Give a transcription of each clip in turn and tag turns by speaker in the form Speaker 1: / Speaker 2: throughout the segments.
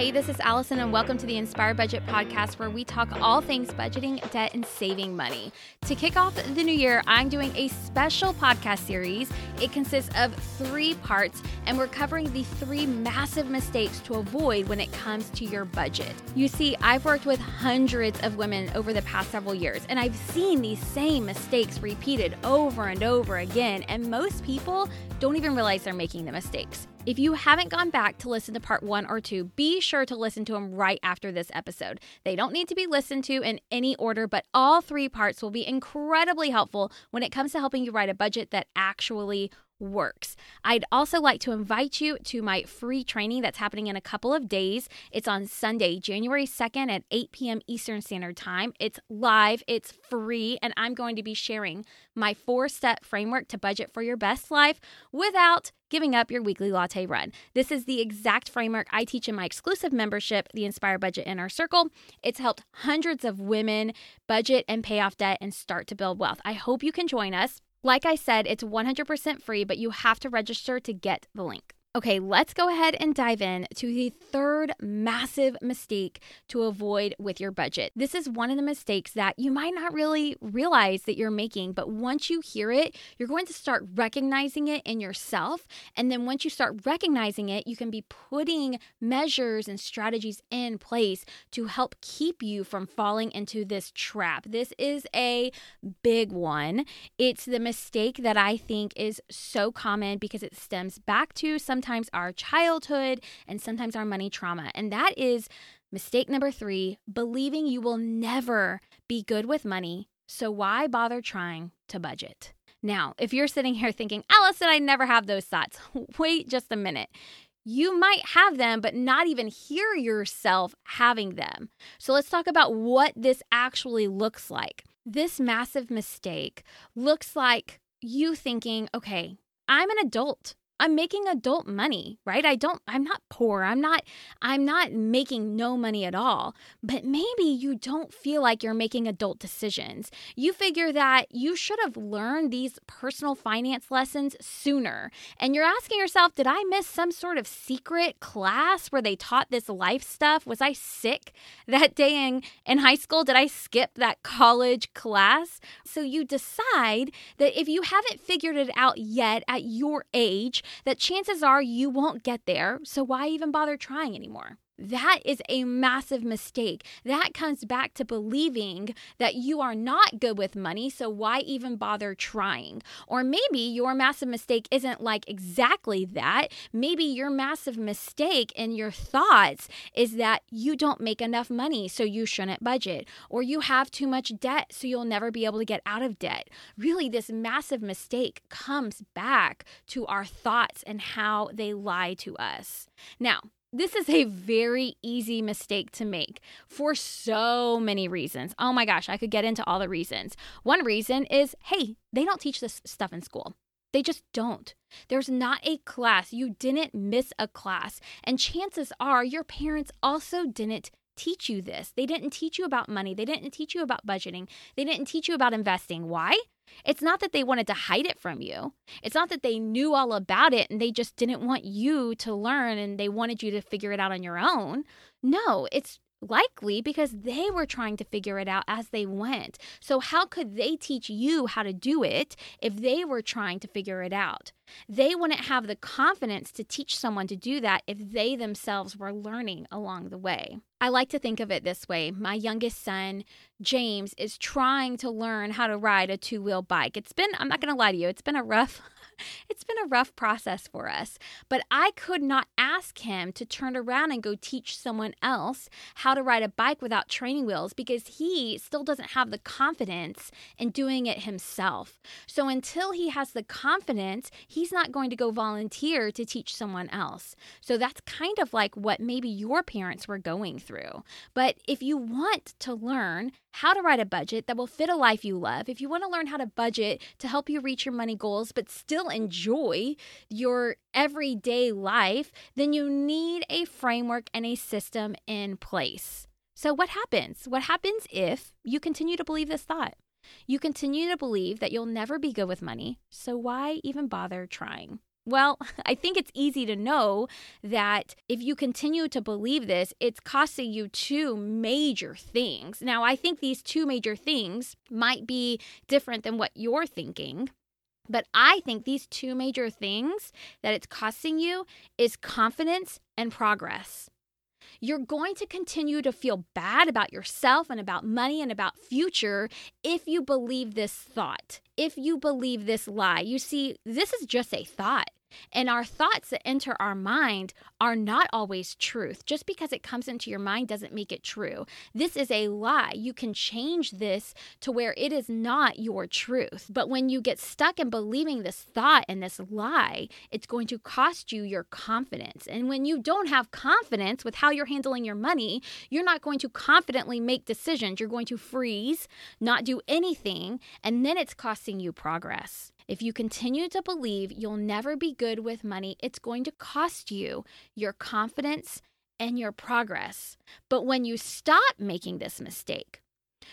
Speaker 1: Hey, this is Allison, and welcome to the Inspire Budget Podcast, where we talk all things budgeting, debt, and saving money. To kick off the new year, I'm doing a special podcast series. It consists of three parts, and we're covering the three massive mistakes to avoid when it comes to your budget. You see, I've worked with hundreds of women over the past several years, and I've seen these same mistakes repeated over and over again, and most people don't even realize they're making the mistakes. If you haven't gone back to listen to part one or two, be sure to listen to them right after this episode. They don't need to be listened to in any order, but all three parts will be incredibly helpful when it comes to helping you write a budget that actually works. I'd also like to invite you to my free training that's happening in a couple of days. It's on Sunday, January 2nd at 8 p.m. Eastern Standard Time. It's live, it's free, and I'm going to be sharing my four step framework to budget for your best life without giving up your weekly latte run. This is the exact framework I teach in my exclusive membership, the Inspire Budget Inner Circle. It's helped hundreds of women budget and pay off debt and start to build wealth. I hope you can join us. Like I said, it's 100% free, but you have to register to get the link. Okay, let's go ahead and dive in to the third massive mistake to avoid with your budget. This is one of the mistakes that you might not really realize that you're making, but once you hear it, you're going to start recognizing it in yourself. And then once you start recognizing it, you can be putting measures and strategies in place to help keep you from falling into this trap. This is a big one. It's the mistake that I think is so common because it stems back to some sometimes our childhood and sometimes our money trauma. And that is mistake number three believing you will never be good with money. So why bother trying to budget? Now, if you're sitting here thinking, Allison, I never have those thoughts, wait just a minute. You might have them, but not even hear yourself having them. So let's talk about what this actually looks like. This massive mistake looks like you thinking, okay, I'm an adult. I'm making adult money, right? I don't I'm not poor. I'm not I'm not making no money at all. But maybe you don't feel like you're making adult decisions. You figure that you should have learned these personal finance lessons sooner. And you're asking yourself, did I miss some sort of secret class where they taught this life stuff? Was I sick that day in, in high school? Did I skip that college class? So you decide that if you haven't figured it out yet at your age, that chances are you won't get there. So why even bother trying anymore? That is a massive mistake. That comes back to believing that you are not good with money, so why even bother trying? Or maybe your massive mistake isn't like exactly that. Maybe your massive mistake in your thoughts is that you don't make enough money, so you shouldn't budget, or you have too much debt, so you'll never be able to get out of debt. Really, this massive mistake comes back to our thoughts and how they lie to us. Now, this is a very easy mistake to make for so many reasons. Oh my gosh, I could get into all the reasons. One reason is hey, they don't teach this stuff in school. They just don't. There's not a class. You didn't miss a class. And chances are your parents also didn't teach you this. They didn't teach you about money. They didn't teach you about budgeting. They didn't teach you about investing. Why? It's not that they wanted to hide it from you. It's not that they knew all about it and they just didn't want you to learn and they wanted you to figure it out on your own. No, it's likely because they were trying to figure it out as they went. So, how could they teach you how to do it if they were trying to figure it out? They wouldn't have the confidence to teach someone to do that if they themselves were learning along the way. I like to think of it this way my youngest son, James, is trying to learn how to ride a two wheel bike. It's been, I'm not going to lie to you, it's been a rough it's been a rough process for us, but I could not ask him to turn around and go teach someone else how to ride a bike without training wheels because he still doesn't have the confidence in doing it himself. So until he has the confidence, he's not going to go volunteer to teach someone else. So that's kind of like what maybe your parents were going through. But if you want to learn how to write a budget that will fit a life you love, if you want to learn how to budget to help you reach your money goals, but still enjoy your everyday life, then you need a framework and a system in place. So, what happens? What happens if you continue to believe this thought? You continue to believe that you'll never be good with money, so why even bother trying? Well, I think it's easy to know that if you continue to believe this, it's costing you two major things. Now, I think these two major things might be different than what you're thinking. But I think these two major things that it's costing you is confidence and progress. You're going to continue to feel bad about yourself and about money and about future if you believe this thought, if you believe this lie. You see, this is just a thought. And our thoughts that enter our mind are not always truth. Just because it comes into your mind doesn't make it true. This is a lie. You can change this to where it is not your truth. But when you get stuck in believing this thought and this lie, it's going to cost you your confidence. And when you don't have confidence with how you're handling your money, you're not going to confidently make decisions. You're going to freeze, not do anything, and then it's costing you progress. If you continue to believe you'll never be good with money, it's going to cost you your confidence and your progress. But when you stop making this mistake,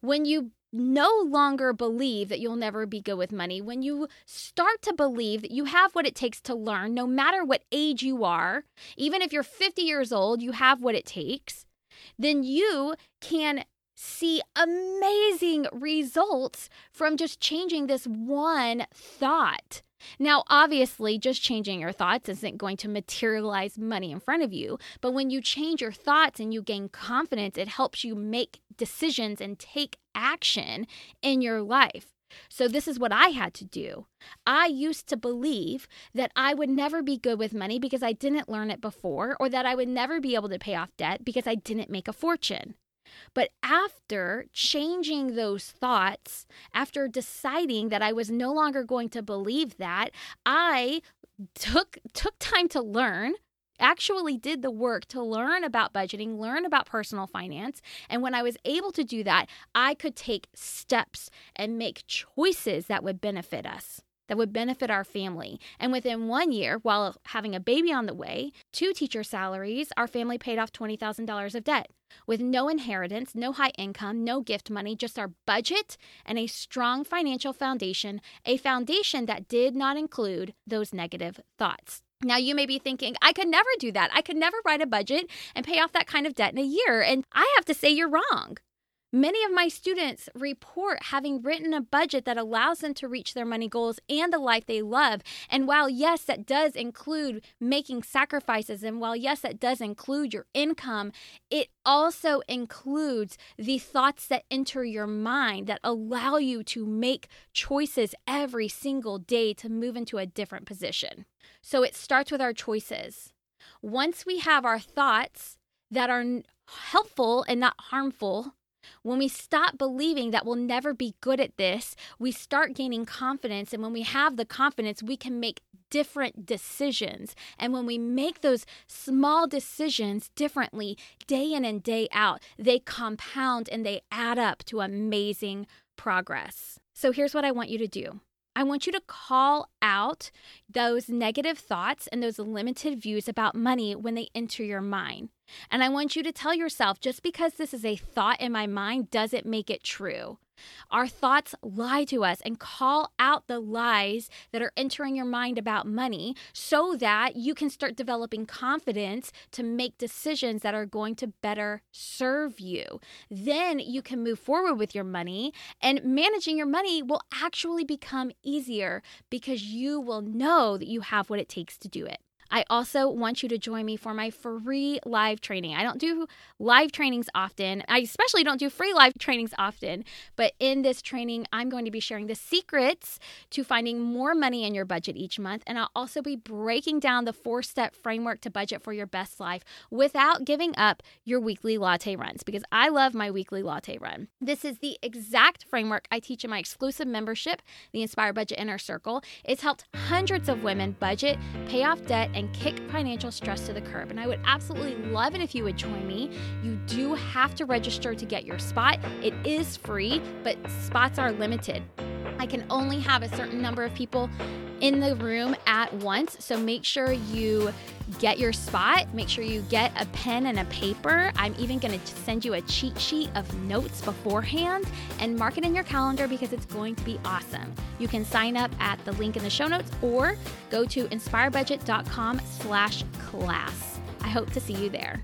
Speaker 1: when you no longer believe that you'll never be good with money, when you start to believe that you have what it takes to learn, no matter what age you are, even if you're 50 years old, you have what it takes, then you can see amazing results from just changing this one thought. Now, obviously, just changing your thoughts isn't going to materialize money in front of you, but when you change your thoughts and you gain confidence, it helps you make decisions and take action in your life. So, this is what I had to do. I used to believe that I would never be good with money because I didn't learn it before, or that I would never be able to pay off debt because I didn't make a fortune. But after changing those thoughts, after deciding that I was no longer going to believe that, I took took time to learn actually did the work to learn about budgeting, learn about personal finance. And when I was able to do that, I could take steps and make choices that would benefit us that would benefit our family. And within one year, while having a baby on the way, two teacher salaries, our family paid off $20,000 of debt with no inheritance, no high income, no gift money, just our budget and a strong financial foundation, a foundation that did not include those negative thoughts. Now, you may be thinking, I could never do that. I could never write a budget and pay off that kind of debt in a year. And I have to say, you're wrong. Many of my students report having written a budget that allows them to reach their money goals and the life they love. And while, yes, that does include making sacrifices, and while, yes, that does include your income, it also includes the thoughts that enter your mind that allow you to make choices every single day to move into a different position. So it starts with our choices. Once we have our thoughts that are helpful and not harmful, when we stop believing that we'll never be good at this, we start gaining confidence. And when we have the confidence, we can make different decisions. And when we make those small decisions differently, day in and day out, they compound and they add up to amazing progress. So here's what I want you to do. I want you to call out those negative thoughts and those limited views about money when they enter your mind. And I want you to tell yourself just because this is a thought in my mind doesn't make it true. Our thoughts lie to us and call out the lies that are entering your mind about money so that you can start developing confidence to make decisions that are going to better serve you. Then you can move forward with your money, and managing your money will actually become easier because you will know that you have what it takes to do it. I also want you to join me for my free live training. I don't do live trainings often. I especially don't do free live trainings often. But in this training, I'm going to be sharing the secrets to finding more money in your budget each month. And I'll also be breaking down the four step framework to budget for your best life without giving up your weekly latte runs because I love my weekly latte run. This is the exact framework I teach in my exclusive membership, the Inspire Budget Inner Circle. It's helped hundreds of women budget, pay off debt, and kick financial stress to the curb. And I would absolutely love it if you would join me. You do have to register to get your spot. It is free, but spots are limited. I can only have a certain number of people in the room at once. So make sure you get your spot. Make sure you get a pen and a paper. I'm even going to send you a cheat sheet of notes beforehand and mark it in your calendar because it's going to be awesome. You can sign up at the link in the show notes or go to inspirebudget.com slash class. I hope to see you there.